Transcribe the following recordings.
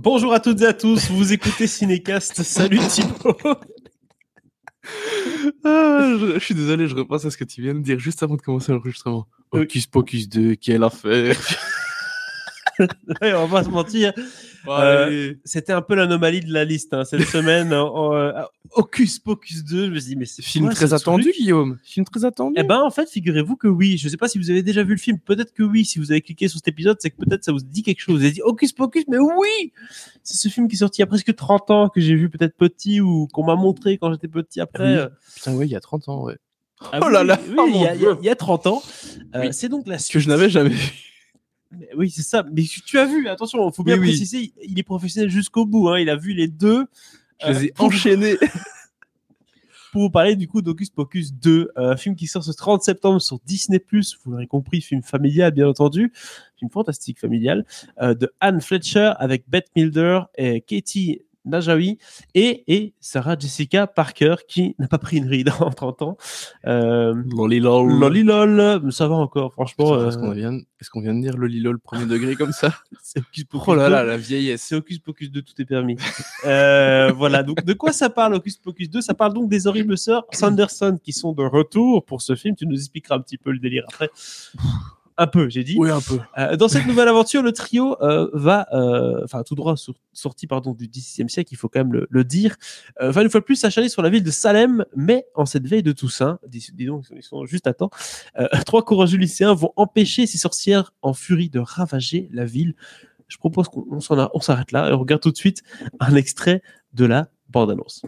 Bonjour à toutes et à tous, vous écoutez Cinécast. Salut Thibaut. Ah, je, je suis désolé, je repense à ce que tu viens de dire juste avant de commencer l'enregistrement. Oui. Hocus Pocus 2, quelle affaire on va pas se mentir, Allez. c'était un peu l'anomalie de la liste hein, cette semaine. en- en, euh, Hocus Pocus 2, je me suis dit, mais c'est Film quoi très ce attendu, Guillaume. Film très attendu. Eh ben, en fait, figurez-vous que oui. Je sais pas si vous avez déjà vu le film. Peut-être que oui. Si vous avez cliqué sur cet épisode, c'est que peut-être ça vous dit quelque chose. Vous avez dit Hocus Pocus, mais oui! C'est ce film qui est sorti il y a presque 30 ans, que j'ai vu peut-être petit ou qu'on m'a montré quand j'étais petit après. Oui. Euh, Putain, ouais, il y a 30 ans, ouais. ah Oh oui, là là, oui, oh il y, a- mon il y a- Dieu. il y a 30 ans. Euh, Oui. C'est donc la Ce que je n'avais jamais vu. Mais Oui, c'est ça. Mais tu tu as vu, attention, il faut bien Oui, oui. préciser, il est professionnel jusqu'au bout. Hein. Il a vu les deux. Je les Euh, ai pour- enchaînés. pour vous parler du coup d'Hocus Pocus 2, euh, film qui sort ce 30 septembre sur Disney+, vous l'aurez compris, film familial bien entendu, film fantastique familial, euh, de Anne Fletcher avec Bette Milder et Katie Najawi et, et Sarah Jessica Parker qui n'a pas pris une ride en 30 ans. Euh, Lolilol. Lolilol, ça va encore, franchement. Est-ce qu'on euh, vient, est-ce qu'on vient de dire Lolilol premier degré comme ça c'est Hocus Pocus Oh là 2. là, la vieillesse. C'est Hocus Pocus 2, tout est permis. Euh, voilà, donc de quoi ça parle Hocus Pocus 2 Ça parle donc des horribles sœurs Sanderson qui sont de retour pour ce film. Tu nous expliqueras un petit peu le délire après. Un peu, j'ai dit. Oui, un peu. Euh, dans cette nouvelle aventure, le trio euh, va, euh, enfin tout droit sur- sorti pardon du XVIe siècle, il faut quand même le, le dire, euh, va une fois de plus s'acharner sur la ville de Salem, mais en cette veille de Toussaint, dis, dis donc, ils sont juste à temps, euh, trois courageux lycéens vont empêcher ces sorcières en furie de ravager la ville. Je propose qu'on on s'en a- on s'arrête là et on regarde tout de suite un extrait de la bande-annonce.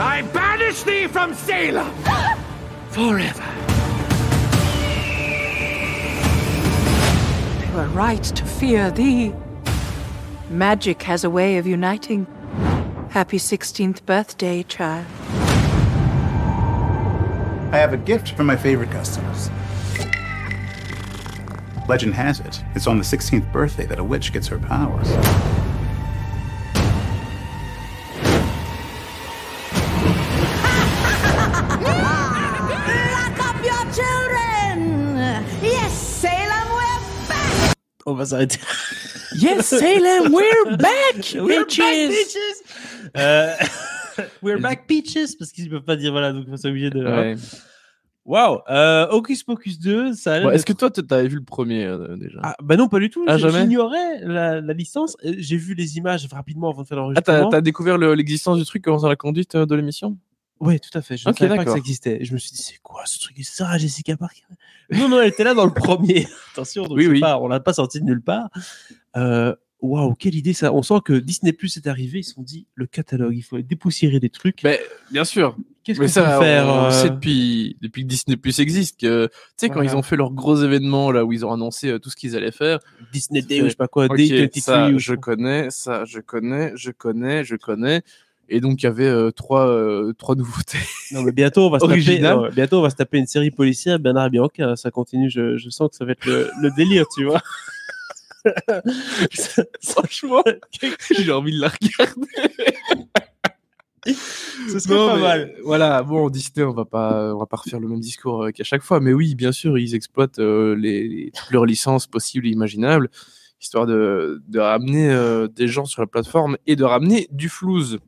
I banish thee from Salem forever. You were right to fear thee. Magic has a way of uniting. Happy 16th birthday, child. I have a gift for my favorite customers. Legend has it, it's on the 16th birthday that a witch gets her powers. Va s'arrêter. Yes, Salem, we're back, We're back, bitches! Euh, We're back, bitches! Parce qu'ils ne peuvent pas dire, voilà, donc on va obligé de. Ouais. Waouh! Euh, Hocus Pocus 2, ça a l'air Bon, Est-ce que toi, tu avais vu le premier euh, déjà? Ah, bah non, pas du tout. Ah, J'ignorais la, la licence. Euh, J'ai vu les images rapidement avant de faire Ah, t'as l'enregistrement. t'as découvert le- l'existence du truc pendant la conduite euh, de l'émission? Oui, tout à fait. Je ne savais pas que ça existait. Je me suis dit, c'est quoi ce truc? Sarah Jessica Parker? Non, non, elle était là dans le premier. Attention, donc Oui, c'est oui. Pas, on l'a pas sorti de nulle part. Euh, Waouh, quelle idée ça. On sent que Disney Plus est arrivé. Ils se sont dit, le catalogue, il faut dépoussiérer des trucs. Mais bien sûr. Qu'est-ce qu'on ça, peut faire on, on euh, sait depuis, depuis que Disney Plus existe que, tu sais, quand ils ont fait leur gros événement, là, où ils ont annoncé euh, tout ce qu'ils allaient faire. Disney Day ou je sais pas quoi, Ok, Day ça, 23 ou je connais, ça, je connais, je connais, je connais. Et donc, il y avait euh, trois, euh, trois nouveautés. Non, mais bientôt, on va se taper, non, bientôt, on va se taper une série policière, Bernard Bianca. Ça continue, je, je sens que ça va être le, le délire, tu vois. Franchement, j'ai envie de la regarder. Ce serait Non, pas mais, mal. euh, Voilà, bon, Disney, on va pas, on va pas refaire le même discours euh, qu'à chaque fois, mais oui, bien sûr, ils exploitent euh, les, les- toutes leurs licences possibles et imaginables, histoire de, de ramener euh, des gens sur la plateforme et de ramener du flouze.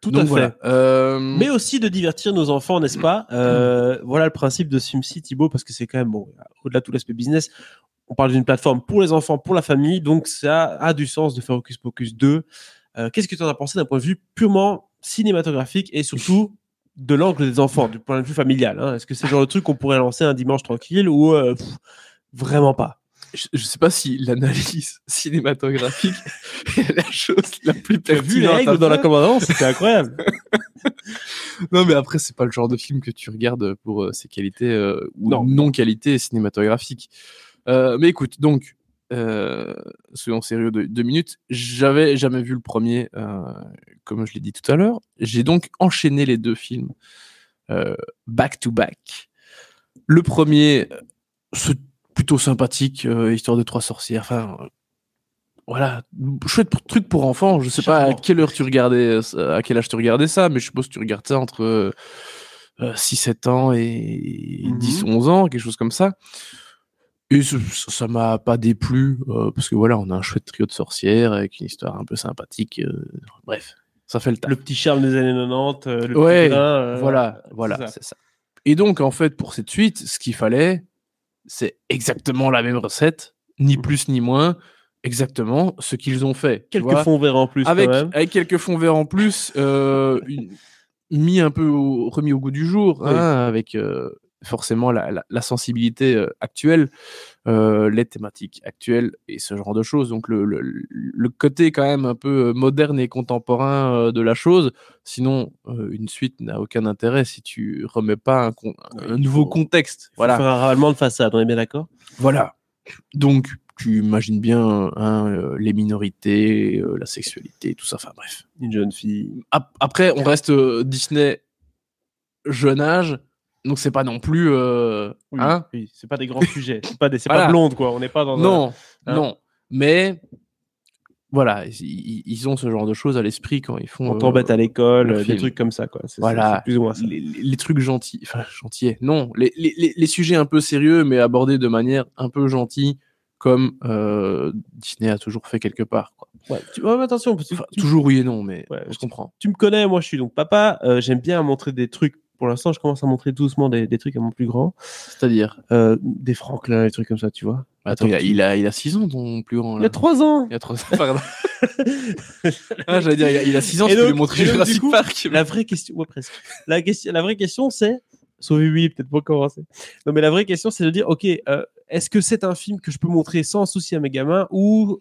Tout Donc à fait. Euh, Mais aussi de divertir nos enfants, n'est-ce pas? Euh, Voilà le principe de SimCity, Thibaut, parce que c'est quand même, bon, au-delà de tout l'aspect business, on parle d'une plateforme pour les enfants, pour la famille, donc ça a du sens de faire Hocus Pocus 2. Euh, Qu'est-ce que tu en as pensé d'un point de vue purement cinématographique et surtout de l'angle des enfants, du point de vue familial hein? Est-ce que c'est le genre de truc qu'on pourrait lancer un dimanche tranquille ou euh, pff, vraiment pas? Je, je sais pas si l'analyse cinématographique est la chose la plus as vu les pertinente. règles dans la commandance C'était incroyable. Non, mais après, c'est pas le genre de film que tu regardes pour euh, ses qualités euh, ou Non. non-qualités cinématographiques. Euh, mais écoute, donc, euh, soyons sérieux de deux minutes. J'avais jamais vu le premier, euh, comme je l'ai dit tout à l'heure. J'ai donc enchaîné les deux films euh, back to back. Le premier, c'est plutôt sympathique, euh, histoire de trois sorcières. Enfin, euh, voilà, chouette pour- truc pour enfants. Je sais pas à quelle heure tu regardais, ça- à quel âge tu regardais ça, mais je suppose que tu regardes ça entre euh, euh, 6-7 ans et Mhm. 10-11 ans, quelque chose comme ça. Et ça m'a pas déplu, euh, parce que voilà, on a un chouette trio de sorcières avec une histoire un peu sympathique. euh, bref, ça fait le taf. Le petit charme des années 90, euh, le Ouais, petit grain, euh, voilà, c'est voilà, ça. c'est ça. Et donc, en fait, pour cette suite, ce qu'il fallait, c'est exactement la même recette, ni Mhm. plus ni moins, exactement ce qu'ils ont fait. Quelques vois. fonds verts en plus avec, quand même. avec quelques fonds verts en plus, euh, mis un peu au- remis au goût du jour, Oui. hein, avec euh, forcément la, la- la sensibilité euh, actuelle, euh, les thématiques actuelles et ce genre de choses. Donc le, le- le côté quand même un peu euh, moderne et contemporain euh, de la chose. Sinon, euh, une suite n'a aucun intérêt si tu remets pas un, con- un il nouveau faut- contexte. Voilà. faire un ravalement de façade, on est bien d'accord? Voilà. Donc, tu imagines bien hein, euh, les minorités, la sexualité, tout ça. Enfin bref. Une jeune fille. Ap- Après, on reste Disney jeune âge, donc c'est pas non plus. euh, Oui, hein oui, c'est pas des grands sujets. C'est pas, des, c'est Voilà. pas blonde, quoi. On n'est pas dans un- non, hein. non. Mais voilà, ils, ont ce genre de choses à l'esprit quand ils font. On euh, t'embête à l'école, le euh, des trucs comme ça, quoi. C'est, Voilà. c'est- plus ou moins ça. les, trucs gentils, enfin gentillets, non, les, les- les- les sujets un peu sérieux mais abordés de manière un peu gentille, comme euh, Disney a toujours fait quelque part. quoi. Ouais, tu- ouais, mais attention, parce que Enfin, toujours oui et non, mais Ouais, on se tu- comprend. tu me connais, moi je suis donc papa. euh, j'aime bien montrer des trucs. Pour l'instant, je commence à montrer doucement des, des trucs à mon plus grand. C'est-à-dire, Euh, des Franklin, des trucs comme ça, tu vois. attends, il a, il a, il a 6 ans ton plus grand. Il Là. a 3 ans. Il a trois pardon. ah, j'allais dire, il a, il a 6 ans, tu peux lui montrer Jurassic coup, Park. La vraie question, ouais, presque. La, question, la vraie question, c'est, sauf oui, peut-être pas commencer. Non, mais la vraie question, c'est de dire, ok, euh, est-ce que c'est un film que je peux montrer sans souci à mes gamins ou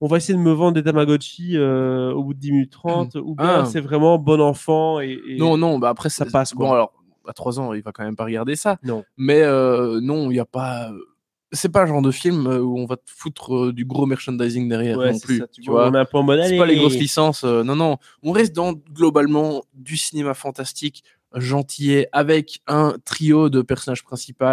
on va essayer de me vendre des Tamagotchi euh, au bout de 10 minutes 30 ou bien Ah. c'est vraiment bon enfant et, et- Non, non, bah après ça passe, quoi. Bon, alors, à 3 ans, il va quand même pas regarder ça. Non. Mais euh, non, il n'y a pas. C'est pas le genre de film euh, où on va te foutre euh, du gros merchandising derrière Ouais, non plus. ça, tu tu vois, vois. on est un peu en mode C'est pas les grosses licences. euh, non, non. On reste dans globalement du cinéma fantastique, gentillet, avec un trio de personnages principaux.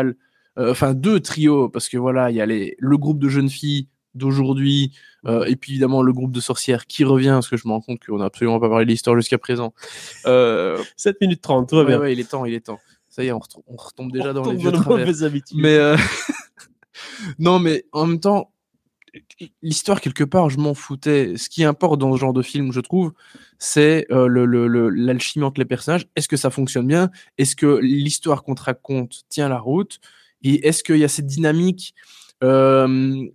Euh, Enfin, deux trios, parce que voilà, il y a les, le groupe de jeunes filles d'aujourd'hui, euh, et puis évidemment le groupe de sorcières qui revient, parce que je me rends compte qu'on n'a absolument pas parlé de l'histoire jusqu'à présent. Euh, 7 minutes 30, tout va ouais, bien. ouais, il est temps, il est temps. Ça y est, on, retom- on retombe déjà On dans les vieux travers. mauvaises habitudes. Mais euh, non, mais en même temps, l'histoire quelque part, je m'en foutais. Ce qui importe dans ce genre de film, je trouve, c'est euh, le- le- le- l'alchimie entre les personnages. Est-ce que ça fonctionne bien? Est-ce que l'histoire qu'on te raconte tient la route? Et est-ce qu'il y a cette dynamique euh,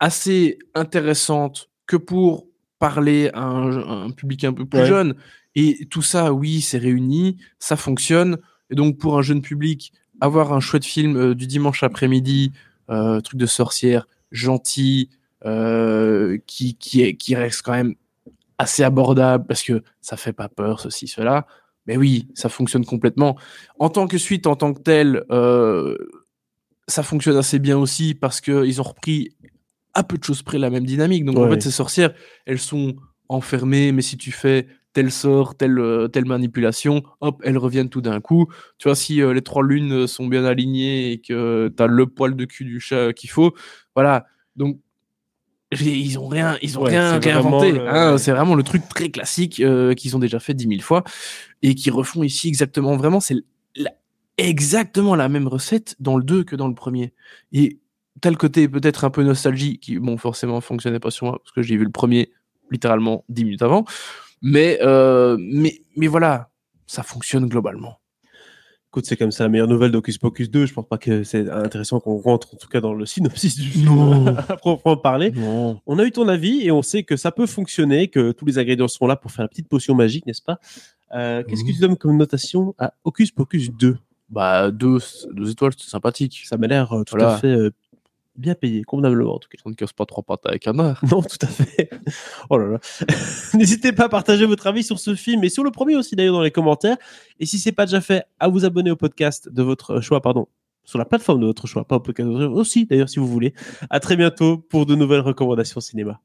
assez intéressante que pour parler à un, à un public un peu plus Ouais. jeune? Et tout ça, oui, c'est réuni, ça fonctionne. Et donc, pour un jeune public, avoir un chouette film euh, du dimanche après-midi, euh, truc de sorcière, gentil, qui, qui, est, qui reste quand même assez abordable parce que ça fait pas peur, ceci, cela. Mais oui, ça fonctionne complètement. En tant que suite, en tant que tel, euh, ça fonctionne assez bien aussi parce qu'ils ont repris à peu de choses près la même dynamique. Donc en fait, ces sorcières, elles sont enfermées, mais si tu fais tel sort, telle, euh, telle manipulation, hop, elles reviennent tout d'un coup. Tu vois, si euh, les trois lunes sont bien alignées et que tu as le poil de cul du chat qu'il faut, voilà. Donc, ils ont rien, ils ont Ouais, rien réinventé. le- hein. c'est vraiment le truc très classique euh, qu'ils ont déjà fait dix mille fois et qui refont ici exactement. Vraiment, c'est exactement la même recette dans le 2 que dans le premier. Et t'as le côté peut-être un peu nostalgie qui, bon, forcément, fonctionnait pas sur moi parce que j'ai vu le premier littéralement 10 minutes avant. Mais, euh, mais, mais voilà, ça fonctionne globalement. Écoute, c'est comme ça la meilleure nouvelle d'Hocus Pocus 2. Je pense pas que c'est intéressant qu'on rentre, en tout cas, dans le synopsis du film Non. à proprement parler. Non. On a eu ton avis et on sait que ça peut fonctionner, que tous les ingrédients sont là pour faire la petite potion magique, n'est-ce pas? Euh, Qu'est-ce que tu donnes comme notation à Hocus Pocus 2 Bah, deux, deux étoiles, c'est sympathique. Ça m'a l'air euh, tout Voilà. à fait euh, bien payé, convenablement en tout cas. On ne casse pas trois pattes avec un art. Non, tout à fait. Oh là là. N'hésitez pas à partager votre avis sur ce film et sur le premier aussi d'ailleurs dans les commentaires. Et si c'est pas déjà fait, à vous abonner au podcast de votre choix, pardon, sur la plateforme de votre choix, pas au podcast de votre choix, aussi d'ailleurs si vous voulez. À très bientôt pour de nouvelles recommandations cinéma.